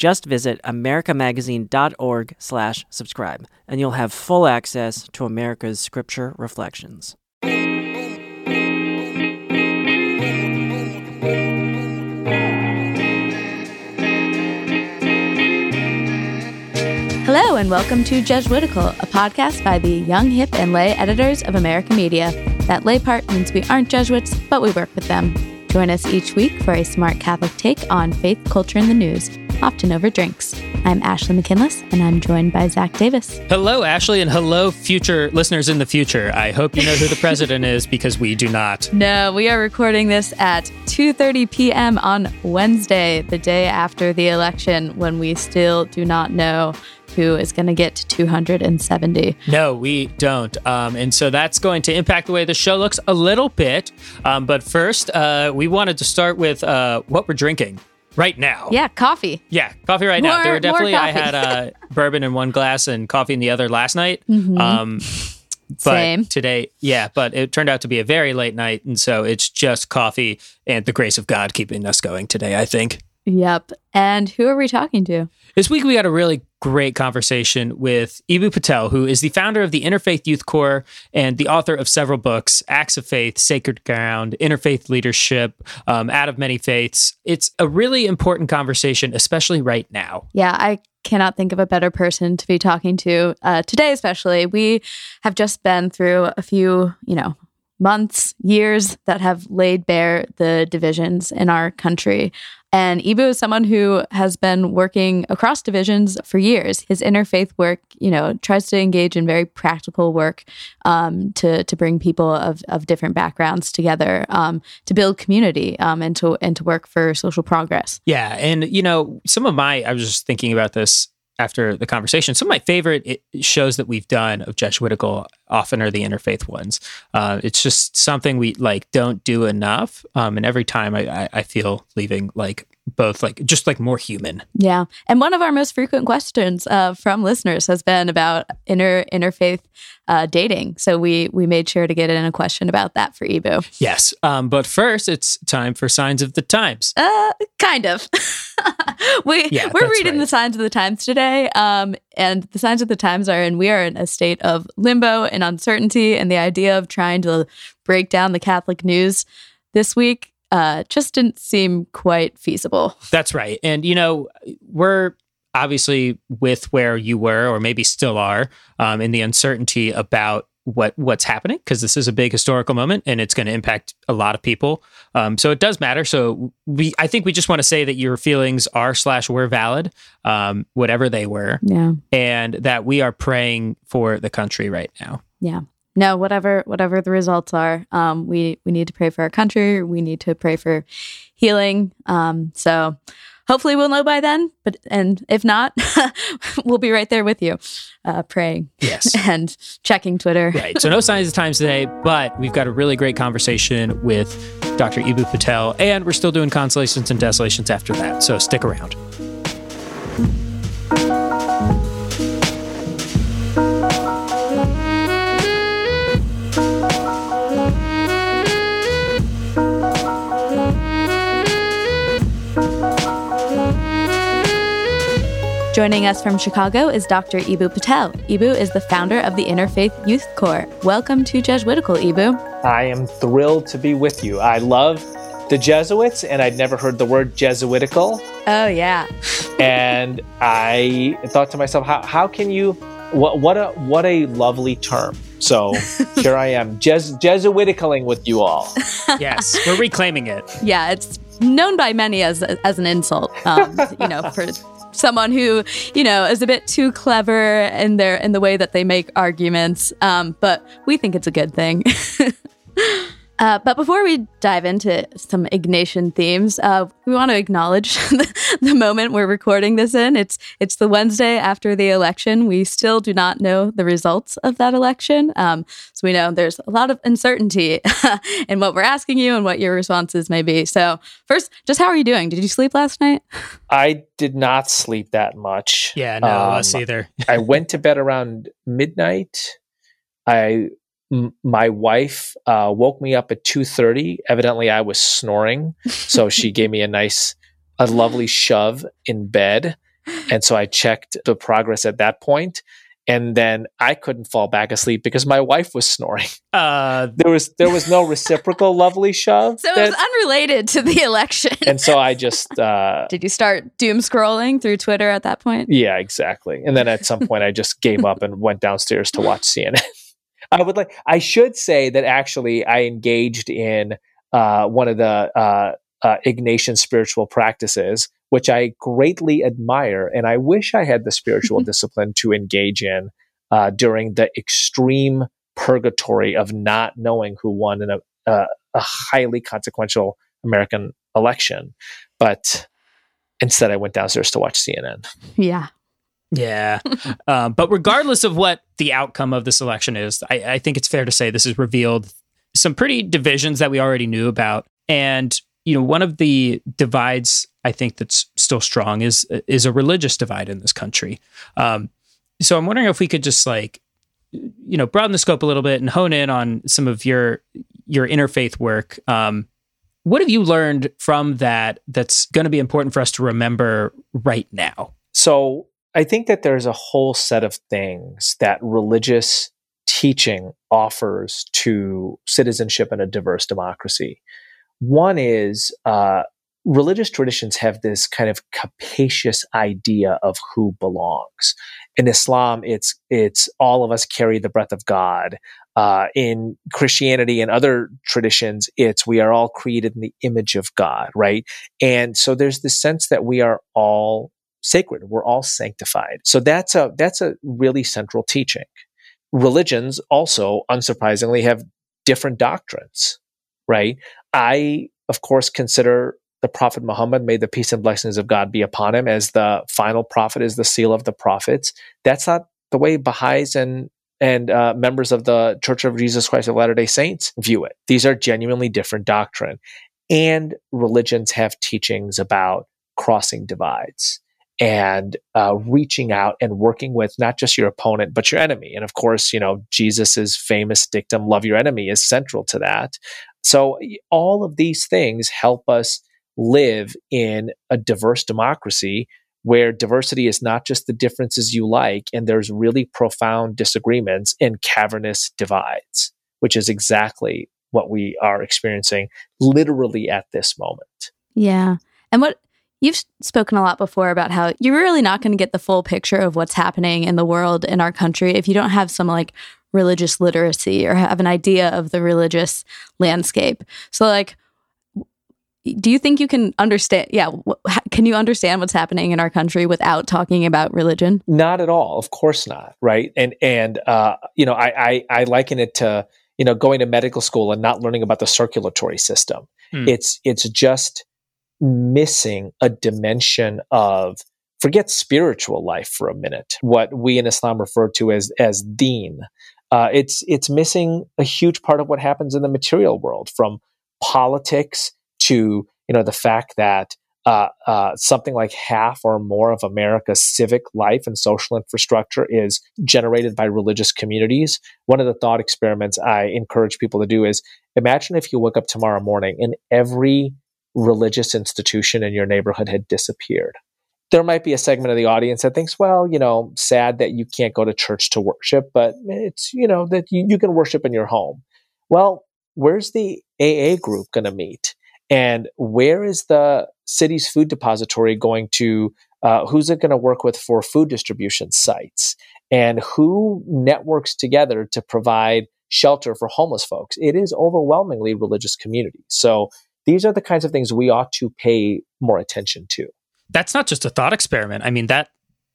Just visit americamagazine.org slash subscribe, and you'll have full access to America's Scripture Reflections. Hello, and welcome to Jesuitical, a podcast by the young, hip, and lay editors of America Media. That lay part means we aren't Jesuits, but we work with them. Join us each week for a smart Catholic take on faith, culture, and the news often over drinks. I'm Ashley McKinless, and I'm joined by Zach Davis. Hello, Ashley, and hello, future listeners in the future. I hope you know who the president is because we do not. No, we are recording this at 2:30 p.m. on Wednesday, the day after the election, when we still do not know who is going to get to 270. No, we don't. Um, and so that's going to impact the way the show looks a little bit. Um, but first, uh, we wanted to start with uh, what we're drinking right now. Yeah, coffee. Yeah, coffee right More- now. There were definitely I had uh, bourbon in one glass and coffee in the other last night. Mhm. Um, but Same. today, yeah, but it turned out to be a very late night, and so it's just coffee and the grace of God keeping us going today. I think. Yep. And who are we talking to? This week, we had a really great conversation with Eboo Patel, who is the founder of the Interfaith Youth Core and the author of several books Acts of Faith, Sacred Ground, Interfaith Leadership, um, Out of Many Faiths. It's a really important conversation, especially right now. Yeah, I cannot think of a better person to be talking to uh, today, especially. We have just been through a few, you know, months, years that have laid bare the divisions in our country. And Eboo is someone who has been working across divisions for years. His interfaith work, you know, tries to engage in very practical work um, to to bring people of, of different backgrounds together um, to build community um, and to and to work for social progress. Yeah. And, you know, some of my, I was just thinking about this after the conversation. Some of my favorite shows that we've done of Jesuitical often are the interfaith ones. Uh, it's just something we like don't do enough. Um, and every time I, I, I feel leaving like both like just like more human. Yeah, and one of our most frequent questions uh, from listeners has been about inter interfaith uh, dating. So we we made sure to get in a question about that for Eboo. Yes. Um, but first, it's time for signs of the times. Uh, kind of. we Yeah, we're reading right. the signs of the times today, um, and the signs of the times are, and we are in a state of limbo and uncertainty, and the idea of trying to break down the Catholic news this week uh, just didn't seem quite feasible. That's right. And, you know, we're obviously with where you were, or maybe still are, um, in the uncertainty about what what's happening because this is a big historical moment and it's going to impact a lot of people. Um, so it does matter. So we, I think we just want to say that your feelings are slash were valid, um, whatever they were, Yeah. and that we are praying for the country right now. yeah no whatever whatever the results are um we we need to pray for our country we need to pray for healing um so hopefully we'll know by then but and if not we'll be right there with you uh praying Yes. and checking twitter Right. So no signs of times today, but we've got a really great conversation with Dr. Eboo Patel, and we're still doing consolations and desolations after that. So stick around. Joining us from chicago is dr eboo patel eboo is the founder of the interfaith youth core welcome to jesuitical eboo I am thrilled to be with you. I love the Jesuits, and I'd never heard the word Jesuitical. oh yeah and I thought to myself, how, how can you? What what a what a lovely term. So here I am, Jes, Jesuiticaling with you all. Yes, we're reclaiming it. yeah, it's known by many as as an insult. Um, you know, for someone who you know is a bit too clever in their in the way that they make arguments. Um, but we think it's a good thing. Uh, but before we dive into some Ignatian themes, uh, we want to acknowledge the, the, moment we're recording this in. It's it's the Wednesday after the election. We still do not know the results of that election, um, so we know there's a lot of uncertainty in what we're asking you and what your responses may be. So, first, just how are you doing? Did you sleep last night? I did not sleep that much. Yeah, no, um, us either. I went to bed around midnight. I my wife uh, woke me up at 2.30 evidently i was snoring. So she gave me a nice a lovely shove in bed. And so i checked the progress at that point. And then i couldn't fall back asleep because my wife was snoring. Uh, there was there was no reciprocal lovely shove so that, it was unrelated to the election. And so i just uh, did you start doom scrolling through twitter at that point? Yeah exactly. And then at some point i just gave up and went downstairs to watch cnn I would like. I should say that actually I engaged in uh, one of the uh, uh, Ignatian spiritual practices, which I greatly admire, and I wish I had the spiritual discipline to engage in uh, during the extreme purgatory of not knowing who won in a, a highly consequential American election. But instead, I went downstairs to watch CNN. Yeah. Yeah. um, but regardless of what the outcome of this election is, I, I think it's fair to say this has revealed some pretty divisions that we already knew about. And, you know, one of the divides I think that's still strong is is a religious divide in this country. Um, so I'm wondering if we could just like, you know, broaden the scope a little bit and hone in on some of your your interfaith work. Um, what have you learned from that that's going to be important for us to remember right now? So I think that there's a whole set of things that religious teaching offers to citizenship in a diverse democracy. One is uh, religious traditions have this kind of capacious idea of who belongs. In Islam, it's it's all of us carry the breath of God. Uh, in Christianity and other traditions, it's we are all created in the image of God, right? And so there's this sense that we are all sacred. We're all sanctified. So that's a that's a really central teaching. Religions also, unsurprisingly, have different doctrines, right? I, of course, consider the Prophet Muhammad, may the peace and blessings of God be upon him, as the final prophet, is the seal of the prophets. That's not the way Baha'is and and uh, members of the Church of Jesus Christ of Latter Day Saints view it. These are genuinely different doctrine, and religions have teachings about crossing divides and uh, reaching out and working with not just your opponent but your enemy. And of course you know jesus's famous dictum love your enemy is central to that. So all of these things help us live in a diverse democracy where diversity is not just the differences you like and there's really profound disagreements and cavernous divides which is exactly what we are experiencing literally at this moment. Yeah. And what You've spoken a lot before about how you're really not going to get the full picture of what's happening in the world in our country if you don't have some like religious literacy or have an idea of the religious landscape. So, like, do you think you can understand? Yeah, can you understand what's happening in our country without talking about religion? Not at all. Of course not. Right. And and uh, you know, I, I I liken it to you know going to medical school and not learning about the circulatory system. Hmm. It's it's just missing a dimension of forget spiritual life for a minute what we in islam refer to as as deen uh, it's it's missing a huge part of what happens in the material world from politics to you know the fact that uh, uh, something like half or more of America's civic life and social infrastructure is generated by religious communities. One of the thought experiments I encourage people to do is imagine if you wake up tomorrow morning and every religious institution in your neighborhood had disappeared. There might be a segment of the audience that thinks, well, you know, sad that you can't go to church to worship, but it's, you know, that you, you can worship in your home. Well, where's the AA group going to meet? And where is the city's food depository going to, uh, who's it going to work with for food distribution sites? And who networks together to provide shelter for homeless folks? It is overwhelmingly religious community So these are the kinds of things we ought to pay more attention to. That's not just a thought experiment. I mean, that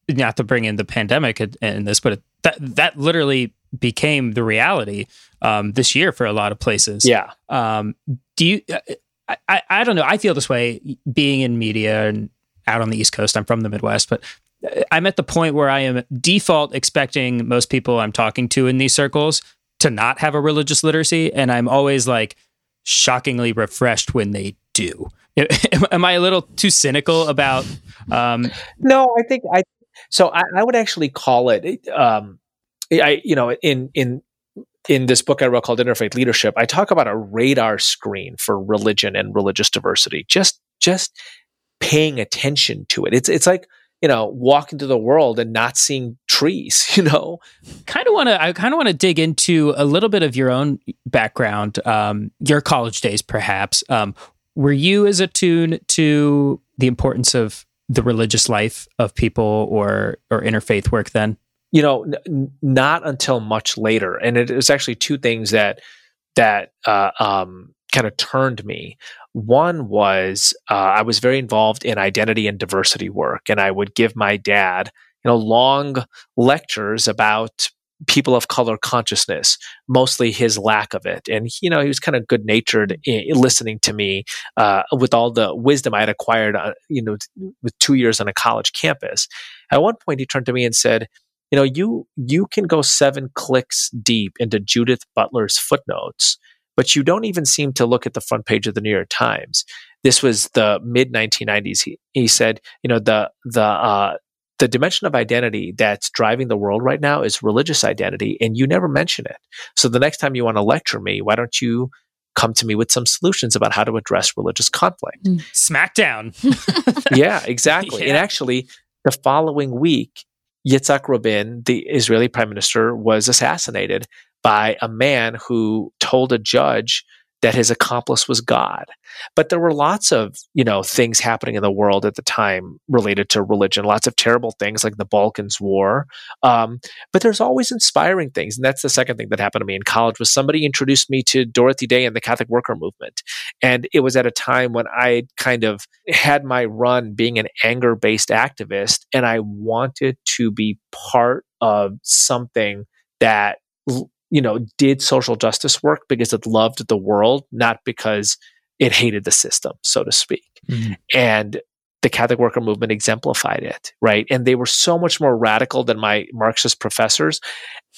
not to bring in the pandemic and, this, but that that literally became the reality um, this year for a lot of places. Yeah. Um, do you? I, I, I don't know. I feel this way being in media and out on the East Coast. I'm from the Midwest, but I'm at the point where I am default expecting most people I'm talking to in these circles to not have a religious literacy, and I'm always like shockingly refreshed when they do. Am I a little too cynical about? Um, no, I think I. So I, I would actually call it. Um, I you know in in in this book I wrote called Interfaith Leadership, I talk about a radar screen for religion and religious diversity. Just just paying attention to it. It's it's like you know walking to the world and not seeing trees. You know, kind of want to. I kind of want to dig into a little bit of your own background, um, your college days, perhaps. Um, were you as attuned to the importance of the religious life of people or or interfaith work then? You know, n- not until much later, and it was actually two things that that uh, um, kind of turned me. One was uh, I was very involved in identity and diversity work, and I would give my dad, you know, long lectures about people of color consciousness, mostly his lack of it. And, you know, he was kind of good natured listening to me uh, with all the wisdom I had acquired, uh, you know, with two years on a college campus. At one point, he turned to me and said, you know, you, you can go seven clicks deep into Judith Butler's footnotes but you don't even seem to look at the front page of the New York Times. This was the mid 1990s. He, he said, you know, the the uh, the dimension of identity that's driving the world right now is religious identity, and you never mention it. So the next time you want to lecture me, why don't you come to me with some solutions about how to address religious conflict? Mm. Smackdown. yeah, exactly. Yeah. And actually, the following week, Yitzhak Rabin, the Israeli prime minister, was assassinated by a man who told a judge that his accomplice was God. But there were lots of, you know, things happening in the world at the time related to religion, lots of terrible things like the Balkans War. Um, but there's always inspiring things. And that's the second thing that happened to me in college was somebody introduced me to Dorothy Day and the Catholic worker movement. And it was at a time when I kind of had my run being an anger-based activist and I wanted to be part of something that you know, did social justice work because it loved the world, not because it hated the system, so to speak. Mm-hmm. And the Catholic worker movement exemplified it, right? And they were so much more radical than my Marxist professors.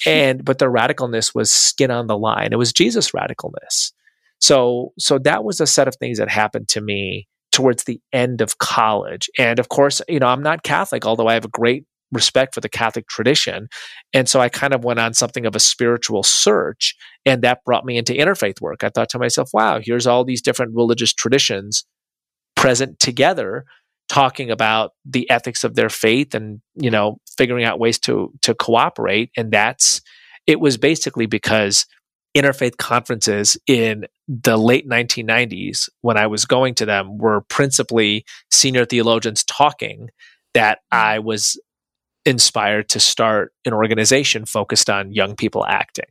And but their radicalness was skin on the line. It was Jesus radicalness. So so that was a set of things that happened to me towards the end of college. And of course, you know, I'm not Catholic, although I have a great respect for the Catholic tradition. And so I kind of went on something of a spiritual search, and that brought me into interfaith work. I thought to myself, wow, here's all these different religious traditions present together talking about the ethics of their faith and you know figuring out ways to to cooperate and that's it was basically because interfaith conferences in the late 1990s when i was going to them were principally senior theologians talking that mm. i was inspired to start an organization focused on young people acting.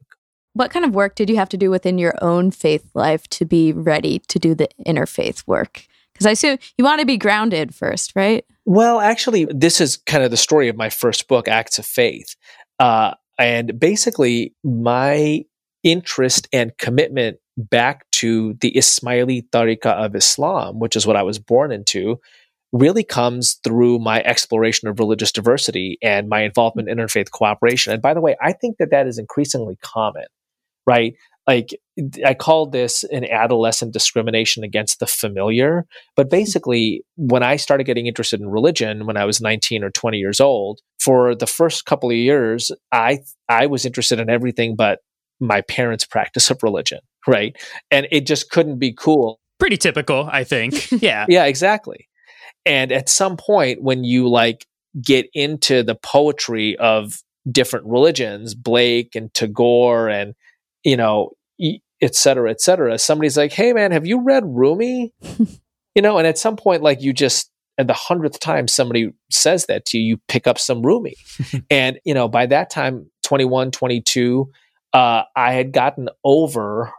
What kind of work did you have to do within your own faith life to be ready to do the interfaith work? Because I assume you want to be grounded first, right? Well, actually, this is kind of the story of my first book, Acts of Faith. Uh, and basically, my interest and commitment back to the Ismaili Tariqa of Islam, which is what I was born into, really comes through my exploration of religious diversity and my involvement in interfaith cooperation. And by the way, I think that that is increasingly common, right? Like I call this an adolescent discrimination against the familiar. But hmm. basically, when I started getting interested in religion when I was 19 or 20 years old, for the first couple of years, I I was interested in everything but my parents' practice of religion, right? And it just couldn't be cool. Pretty typical, I think. Yeah. yeah, exactly. And at some point, when you like get into the poetry of different religions, Blake and Tagore and, you know, et cetera, et cetera, somebody's like, hey, man, have you read Rumi? you know, and at some point, like you just, and the hundredth time somebody says that to you, you pick up some Rumi. and, you know, by that time, 21, 22, uh, I had gotten over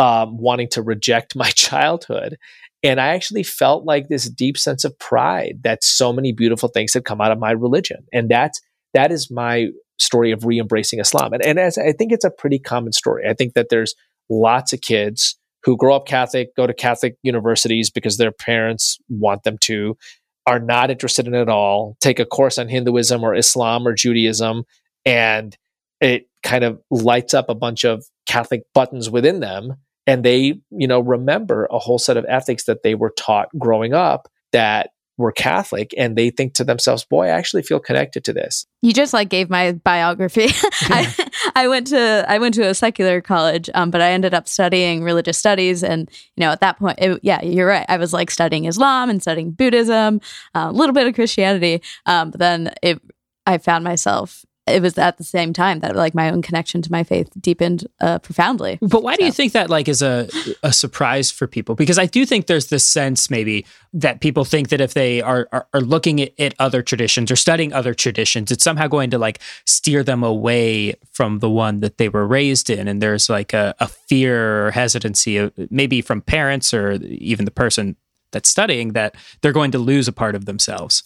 um, wanting to reject my childhood and I actually felt like this deep sense of pride that so many beautiful things had come out of my religion. And that's, that is my story of re-embracing Islam. And, and as I think it's a pretty common story. I think that there's lots of kids who grow up Catholic, go to Catholic universities because their parents want them to, are not interested in it at all, take a course on Hinduism or Islam or Judaism, and it kind of lights up a bunch of Catholic buttons within them. And they, you know, remember a whole set of ethics that they were taught growing up that were Catholic and they think to themselves, boy, I actually feel connected to this. You just like gave my biography. I, I, went to I went to a secular college, um, but I ended up studying religious studies, and you know at that point, it, yeah, you're right. I was like studying Islam and studying Buddhism, uh, a little bit of Christianity, um, but then it, I found myself it was at the same time that like my own connection to my faith deepened uh, profoundly. But why so. do you think that like is a a surprise for people? Because I do think there's this sense maybe that people think that if they are are, are looking at, at, other traditions or studying other traditions, it's somehow going to like steer them away from the one that they were raised in, and there's like a, a fear or hesitancy, of, maybe from parents or even the person that's studying that they're going to lose a part of themselves.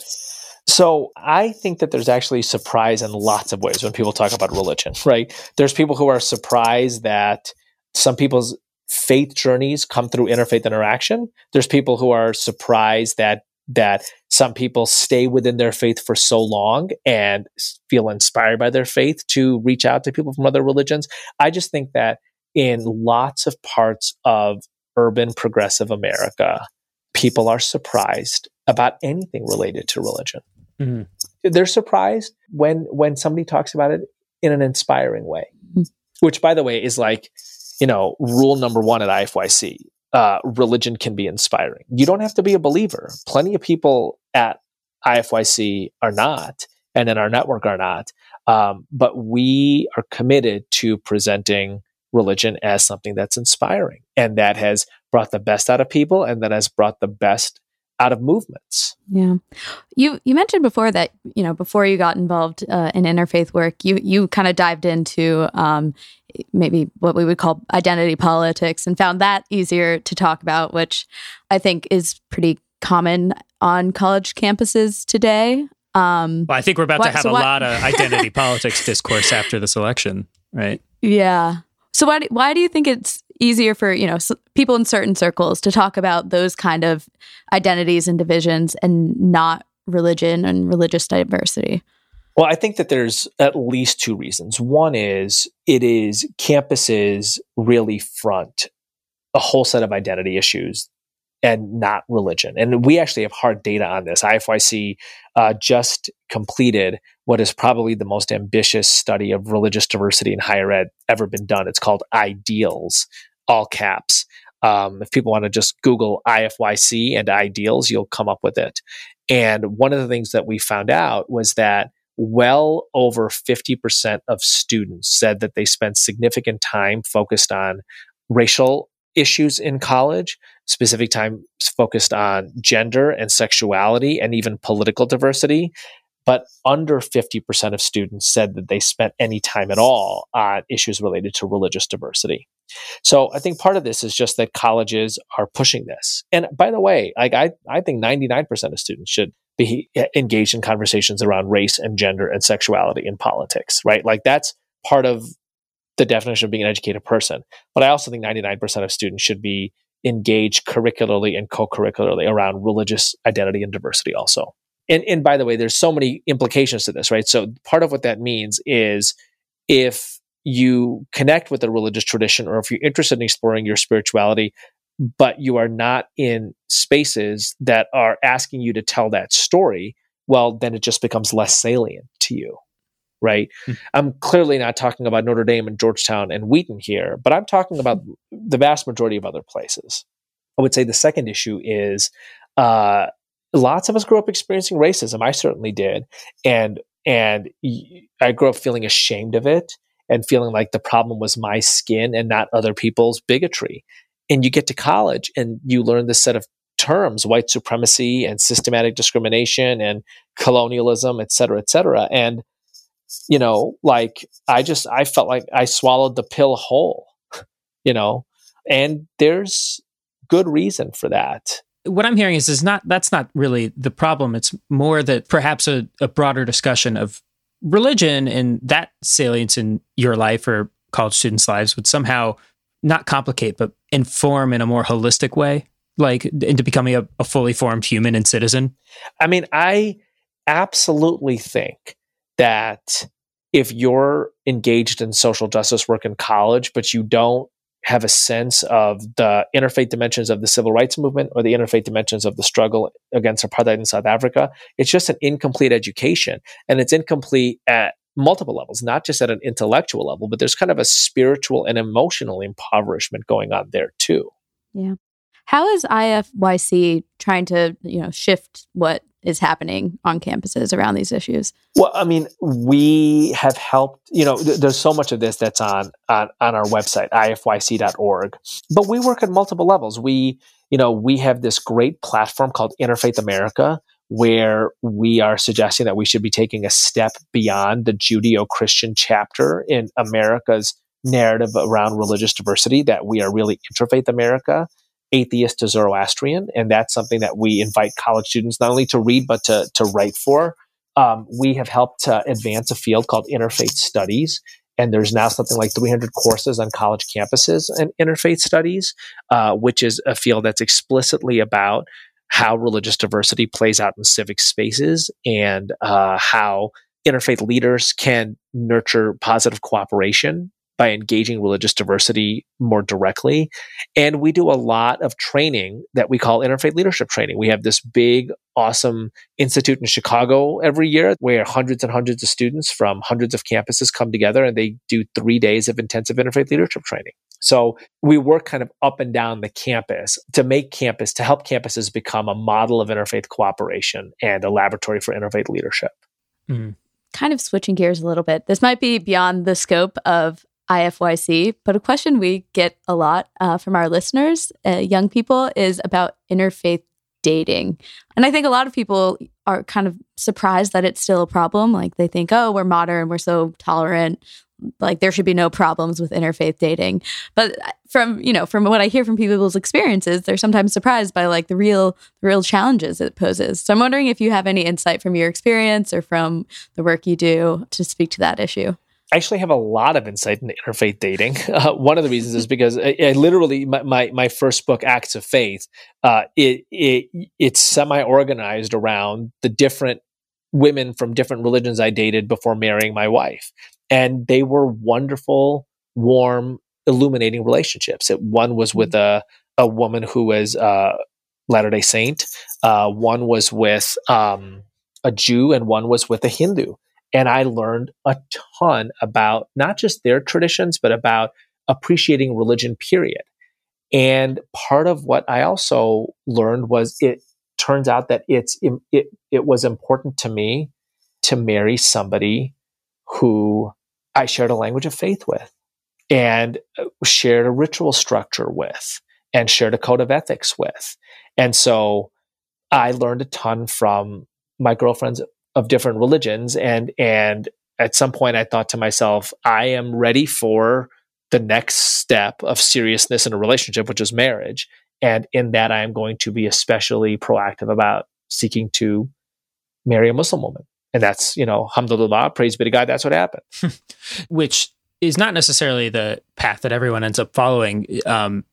So I think that there's actually surprise in lots of ways when people talk about religion, right? There's people who are surprised that some people's faith journeys come through interfaith interaction. There's people who are surprised that that some people stay within their faith for so long and feel inspired by their faith to reach out to people from other religions. I just think that in lots of parts of urban progressive America, people are surprised about anything related to religion. Mm-hmm. They're surprised when when somebody talks about it in an inspiring way, mm-hmm. which, by the way, is like you know rule number one at IFYC. Uh, religion can be inspiring. You don't have to be a believer. Plenty of people at IFYC are not, and in our network are not. Um, but we are committed to presenting religion as something that's inspiring and that has brought the best out of people and that has brought the best out of movements. Yeah, you you mentioned before that you know before you got involved uh, in interfaith work, you you kind of dived into um, maybe what we would call identity politics and found that easier to talk about, which I think is pretty common on college campuses today. Um, well, I think we're about what, to have so a what, lot of identity politics discourse after this election, right? Yeah. So why do, why do you think it's easier for you know people in certain circles to talk about those kind of identities and divisions and not religion and religious diversity? Well, I think that there's at least two reasons. One is it is campuses really front a whole set of identity issues and not religion. And we actually have hard data on this. IFYC uh, just completed what is probably the most ambitious study of religious diversity in higher ed ever been done. It's called Ideals, all caps. Um, if people want to just Google IFYC and ideals, you'll come up with it. And one of the things that we found out was that well over 50% of students said that they spent significant time focused on racial issues in college, specific time focused on gender and sexuality and even political diversity. But under 50% of students said that they spent any time at all on issues related to religious diversity. So I think part of this is just that colleges are pushing this. And by the way, like I, I think 99% of students should be eh, engaged in conversations around race and gender and sexuality in politics, right? Like that's part of the definition of being an educated person. But I also think 99% of students should be engaged curricularly and co-curricularly around religious identity and diversity also. And, and by the way, there's so many implications to this, right? So part of what that means is if you connect with a religious tradition or if you're interested in exploring your spirituality, but you are not in spaces that are asking you to tell that story, well, then it just becomes less salient to you right? Mm-hmm. I'm clearly not talking about Notre Dame and Georgetown and Wheaton here, but I'm talking about the vast majority of other places. I would say the second issue is uh, lots of us grew up experiencing racism. I certainly did, and and I grew up feeling ashamed of it and feeling like the problem was my skin and not other people's bigotry. And you get to college and you learn this set of terms white supremacy and systematic discrimination and colonialism et cetera et cetera and you know, like I just I felt like I swallowed the pill whole, you know, and there's good reason for that. What I'm hearing is is not that's not really the problem. It's more that perhaps a, a broader discussion of religion and that salience in your life or college students' lives would somehow not complicate, but inform in a more holistic way, like into becoming a, a fully formed human and citizen? I mean, I absolutely think that if you're engaged in social justice work in college, but you don't have a sense of the interfaith dimensions of the civil rights movement or the interfaith dimensions of the struggle against apartheid in South Africa, it's just an incomplete education. And it's incomplete at multiple levels, not just at an intellectual level, but there's kind of a spiritual and emotional impoverishment going on there too. Yeah. How is IFYC trying to, you know, shift what is happening on campuses around these issues? Well, I mean, we have helped, you know, th- there's so much of this that's on, on, on our website, ifyc.org, but we work at multiple levels. We, you know, we have this great platform called Interfaith America, where we are suggesting that we should be taking a step beyond the Judeo Christian chapter in America's narrative around religious diversity, that we are really interfaith America, atheist to Zoroastrian. And that's something that we invite college students not only to read, but to, to write for. Um, we have helped to advance a field called interfaith studies. And there's now something like 300 courses on college campuses in interfaith studies, uh, which is a field that's explicitly about how religious diversity plays out in civic spaces and uh, how interfaith leaders can nurture positive cooperation by engaging religious diversity more directly. And we do a lot of training that we call interfaith leadership training. We have this big, awesome institute in Chicago every year where hundreds and hundreds of students from hundreds of campuses come together and they do three days of intensive interfaith leadership training. So we work kind of up and down the campus to make campus, to help campuses become a model of interfaith cooperation and a laboratory for interfaith leadership. Mm. Kind of switching gears a little bit. This might be beyond the scope of IFYC, but a question we get a lot uh, from our listeners, uh, young people, is about interfaith dating. And I think a lot of people are kind of surprised that it's still a problem. Like they think, oh, we're modern, we're so tolerant, like there should be no problems with interfaith dating but from you know from what i hear from people's experiences they're sometimes surprised by like the real real challenges it poses so i'm wondering if you have any insight from your experience or from the work you do to speak to that issue I actually have a lot of insight into interfaith dating. Uh, one of the reasons is because I, I literally my, my, my first book, Acts of Faith, uh, it it it's semi organized around the different women from different religions I dated before marrying my wife, and they were wonderful, warm, illuminating relationships. It, one was with a a woman who was uh, Latter Day Saint. Uh, one was with um, a Jew, and one was with a Hindu. And I learned a ton about not just their traditions, but about appreciating religion. Period. And part of what I also learned was it turns out that it's it it was important to me to marry somebody who I shared a language of faith with and uh, shared a ritual structure with and shared a code of ethics with. And so I learned a ton from my girlfriends of different religions and and at some point I thought to myself I am ready for the next step of seriousness in a relationship which is marriage. And in that I am going to be especially proactive about seeking to marry a Muslim woman. And that's you know alhamdulillah praise be to god that's what happened. Which is not necessarily the path that everyone ends up following. Um,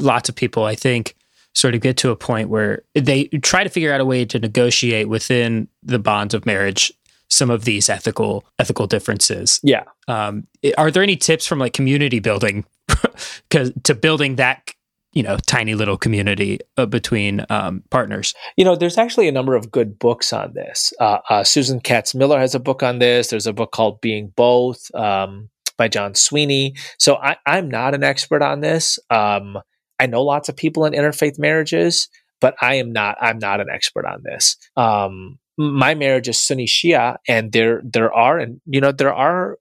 lots of people i think sort of get to a point where they try to figure out a way to negotiate within the bonds of marriage some of these ethical ethical differences. Yeah. Um, are there any tips from like community building? Because to building that you know tiny little community uh, between um, partners. You know there's actually a number of good books on this. Uh, uh, susan katz miller has a book on this. There's a book called being both um, by john sweeney. So I, am not an expert on this. Um, i know lots of people in interfaith marriages but i am not i'm not an expert on this um, my marriage is sunni shia and there there are and you know there are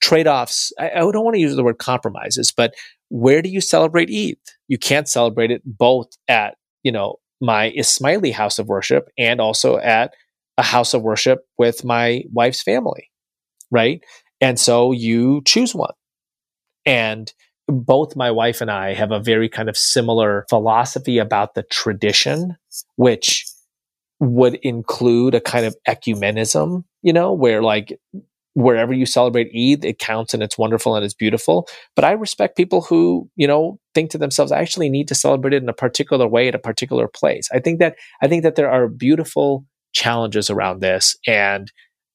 trade-offs I, I don't want to use the word compromises but where do you celebrate Eid? You can't celebrate it both at, you know, my Ismaili house of worship and also at a house of worship with my wife's family, right? And so you choose one. And both my wife and I have a very kind of similar philosophy about the tradition, which would include a kind of ecumenism, you know, where like wherever you celebrate Eid, it counts and it's wonderful and it's beautiful. But I respect people who, you know, think to themselves, I actually need to celebrate it in a particular way at a particular place. I think that I think that there are beautiful challenges around this. And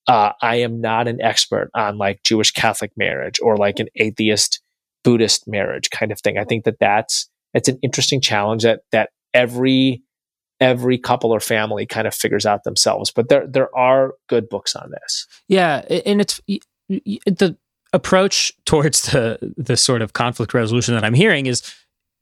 uh, I am not an expert on like Jewish Catholic marriage or like an atheist Buddhist marriage kind of thing. I think that that's it's an interesting challenge that that every every couple or family kind of figures out themselves. But there there are good books on this. Yeah, and it's the approach towards the the sort of conflict resolution that I'm hearing is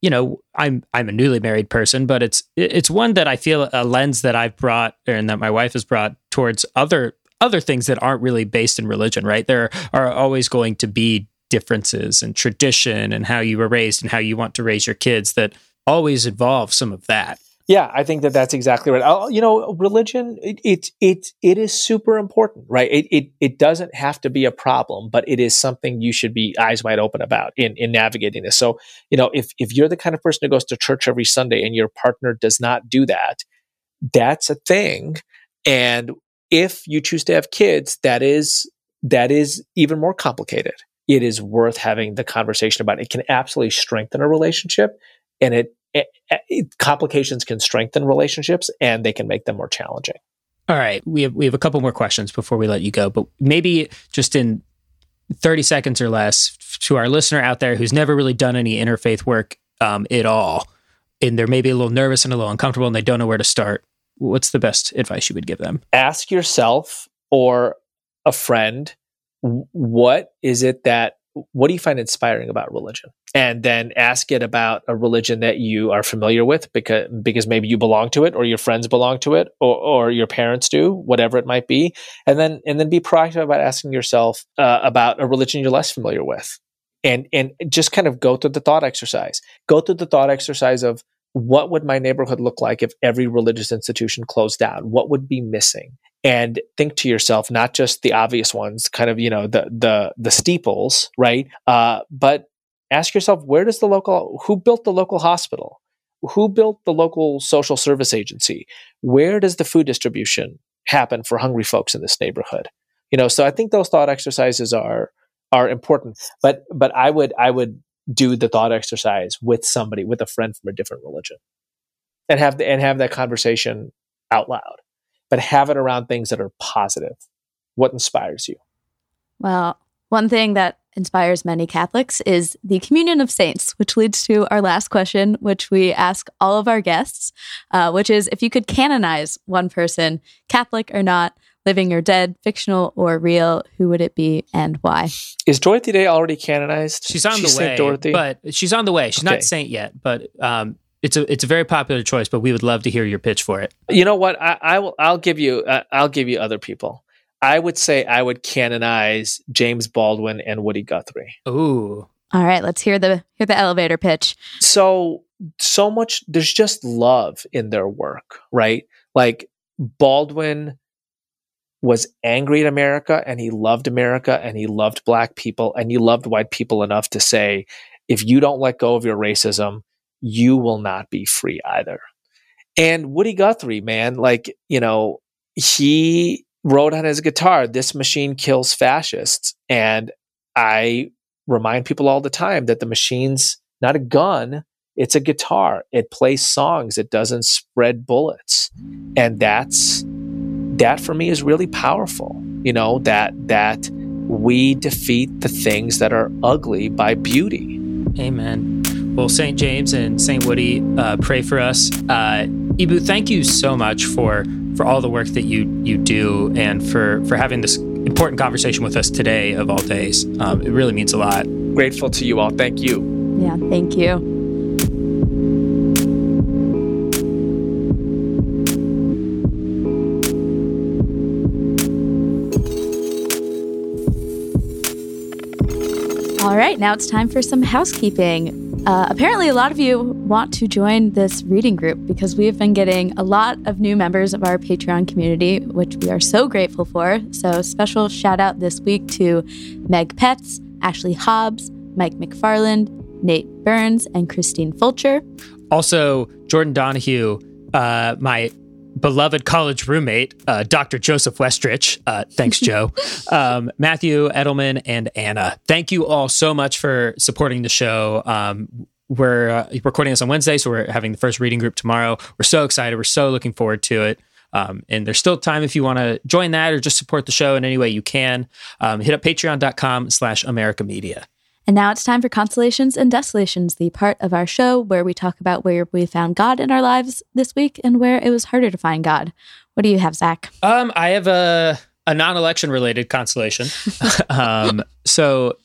you know i'm i'm a newly married person but it's it's one that i feel a lens that i've brought and that my wife has brought towards other other things that aren't really based in religion right there are always going to be differences and tradition and how you were raised and how you want to raise your kids that always involve some of that yeah, I think that that's exactly right. I'll, you know, religion it, it it it is super important, right? It, it it doesn't have to be a problem, but it is something you should be eyes wide open about in in navigating this. So, you know, if if you're the kind of person who goes to church every Sunday and your partner does not do that, that's a thing. And if you choose to have kids, that is that is even more complicated. It is worth having the conversation about. It can absolutely strengthen a relationship, and it it, it, complications can strengthen relationships and they can make them more challenging. All right, we have we have a couple more questions before we let you go, but maybe just in 30 seconds or less to our listener out there who's never really done any interfaith work um, at all, and they're maybe a little nervous and a little uncomfortable and they don't know where to start. What's the best advice you would give them? Ask yourself or a friend, what is it that what do you find inspiring about religion? And then ask it about a religion that you are familiar with because because maybe you belong to it or your friends belong to it or, or your parents do, whatever it might be. And then and then be proactive about asking yourself uh, about a religion you're less familiar with. And and just kind of go through the thought exercise. Go through the thought exercise of what would my neighborhood look like if every religious institution closed down? What would be missing? And think to yourself not just the obvious ones kind of you know the the the steeples right? Uh, but ask yourself where does the local who built the local hospital? Who built the local social service agency? Where does the food distribution happen for hungry folks in this neighborhood? You know so i think those thought exercises are are important but but i would i would do the thought exercise with somebody with a friend from a different religion and have the, and have that conversation out loud but have it around things that are positive. What inspires you? Well, one thing that inspires many Catholics is the communion of saints, which leads to our last question, which we ask all of our guests, uh, which is if you could canonize one person, Catholic or not, living or dead, fictional or real, who would it be and why? Is Dorothy Day already canonized? She's on she's the way, Dorothy? but she's on the way. She's okay. not saint yet, but um, it's a it's a very popular choice, but we would love to hear your pitch for it. You know what? I, I will. I'll give you. Uh, I'll give you other people. I would say I would canonize James Baldwin and Woody Guthrie. Ooh. All right, let's hear the hear the elevator pitch. So so much there's just love in their work, right? Like Baldwin was angry at America and he loved America and he loved black people and he loved white people enough to say if you don't let go of your racism, you will not be free either. And Woody Guthrie, man, like, you know, he wrote on his guitar, This machine kills fascists. And I remind people all the time that the machine's not a gun, it's a guitar. It plays songs, it doesn't spread bullets. And that's that for me is really powerful. You know, that that we defeat the things that are ugly by beauty. Amen. Well, St. James and St. Woody, uh, pray for us. Uh, Eboo, thank you so much for for all the work that you you do and for for having this important conversation with us today of all days. Um, it really means a lot. Grateful to you all. Thank you. Yeah, thank you. All right, now it's time for some housekeeping. Uh, apparently, a lot of you want to join this reading group because we have been getting a lot of new members of our Patreon community, which we are so grateful for. So, special shout out this week to Meg Petz, Ashley Hobbs, Mike McFarland, Nate Burns, and Christine Fulcher. Also, Jordan Donahue, uh, my beloved college roommate, uh, Dr. Joseph Westrich. Uh, thanks, Joe. Um, Matthew Edelman and Anna. Thank you all so much for supporting the show. Um, we're uh, recording this on Wednesday, so we're having the first reading group tomorrow. We're so excited. We're so looking forward to it. Um, and there's still time if you want to join that or just support the show in any way you can. Um, hit up patreon.com slash America Media. And now it's time for Consolations and Desolations, the part of our show where we talk about where we found God in our lives this week and where it was harder to find God. What do you have, Zach? Um, I have a, a non election related consolation. um, so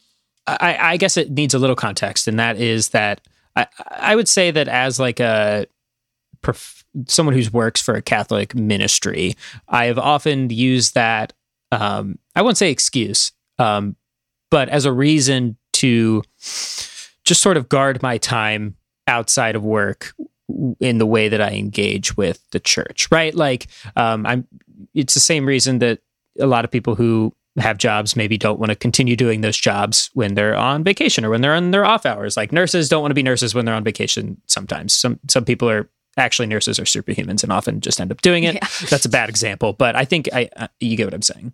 I, I guess it needs a little context, and that is that I, I would say that as like a prof- someone who works for a Catholic ministry, I have often used that. Um, I won't say excuse, um, but as a reason to just sort of guard my time outside of work in the way that I engage with the church, right? Like, um, I'm. It's the same reason that a lot of people who have jobs maybe don't want to continue doing those jobs when they're on vacation or when they're on their off hours. Like nurses don't want to be nurses when they're on vacation. Sometimes some some people are actually nurses are superhumans and often just end up doing it. Yeah. That's a bad example, but I think I, uh, you get what I'm saying.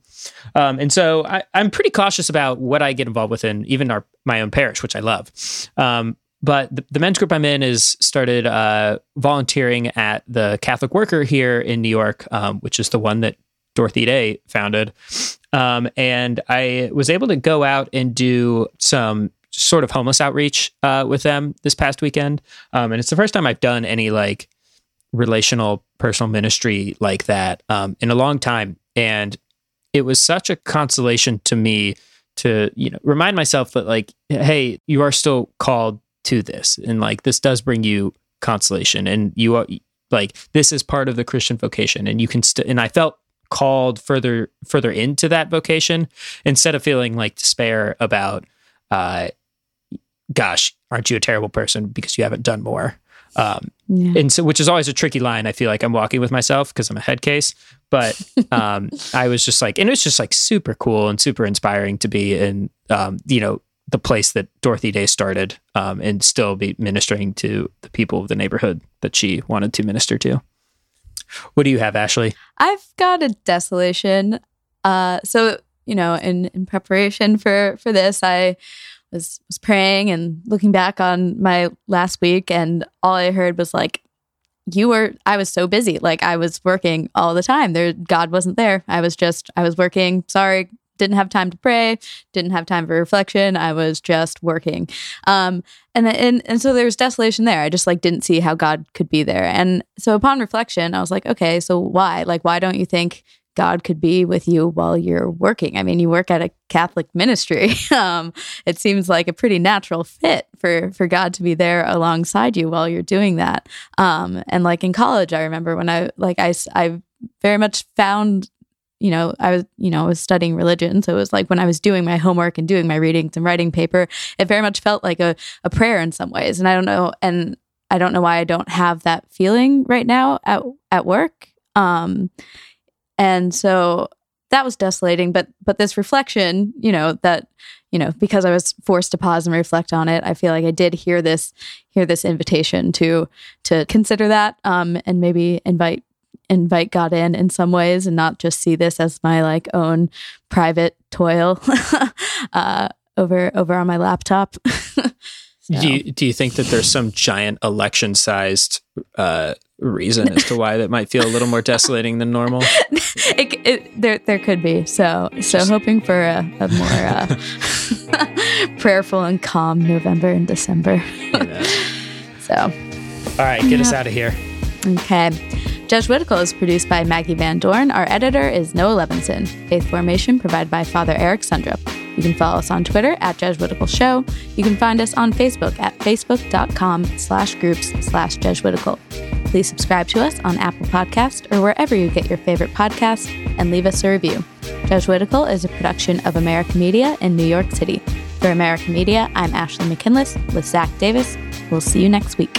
Um, and so I, am pretty cautious about what I get involved with in even our my own parish, which I love. Um, but the, the, men's group I'm in is started uh, volunteering at the Catholic Worker here in New York, um, which is the one that Dorothy Day founded. Um, and I was able to go out and do some sort of homeless outreach uh, with them this past weekend. Um, and it's the first time I've done any like relational personal ministry like that um, in a long time. And it was such a consolation to me to, you know, remind myself that like, hey, you are still called to this. And like, this does bring you consolation and you are like, this is part of the Christian vocation. And you can still, and I felt called further, further into that vocation instead of feeling like despair about, uh, gosh, aren't you a terrible person because you haven't done more? Um, yeah. and so, which is always a tricky line. I feel like I'm walking with myself because I'm a head case, but um, I was just like, and it was just like super cool and super inspiring to be in, um, you know, the place that Dorothy Day started, um, and still be ministering to the people of the neighborhood that she wanted to minister to. What do you have, Ashley? I've got a desolation. Uh, so you know, in in preparation for for this, I was was praying and looking back on my last week and all I heard was like you were I was so busy. Like I was working all the time. There God wasn't there. I was just I was working. Sorry didn't have time to pray didn't have time for reflection. I was just working. Um and and and so there was desolation there. I just like didn't see how God could be there. And so upon reflection I was like okay so why? Like why don't you think God could be with you while you're working. I mean, you work at a Catholic ministry. Um, it seems like a pretty natural fit for for God to be there alongside you while you're doing that. Um, and like in college, I remember when I like I I very much found you know, I was, you know, I was studying religion. So it was like when I was doing my homework and doing my readings and writing paper, it very much felt like a, a prayer in some ways. And I don't know, and I don't know why I don't have that feeling right now at at work. Um, and so that was desolating but but this reflection you know that you know because i was forced to pause and reflect on it i feel like i did hear this hear this invitation to to consider that um and maybe invite invite god in in some ways and not just see this as my like own private toil uh over over on my laptop So. Do you do you think that there's some giant election sized uh, reason as to why that might feel a little more desolating than normal? it, it, there there could be. So so hoping for a, a more uh, prayerful and calm November and December. so. All right, get yep. us out of here. Okay. Judge Jesuitical is produced by Maggi Van Dorn. Our editor is Noah Levinson. Faith Formation provided by Father Eric Sundrup. You can follow us on Twitter at Jesuitical Show. You can find us on Facebook at facebook.com slash groups slash Judge Jesuitical. Please subscribe to us on Apple Podcast or wherever you get your favorite podcasts and leave us a review. Jesuitical is a production of America Media in New York City. For America Media, I'm Ashley McKinless with Zach Davis. We'll see you next week.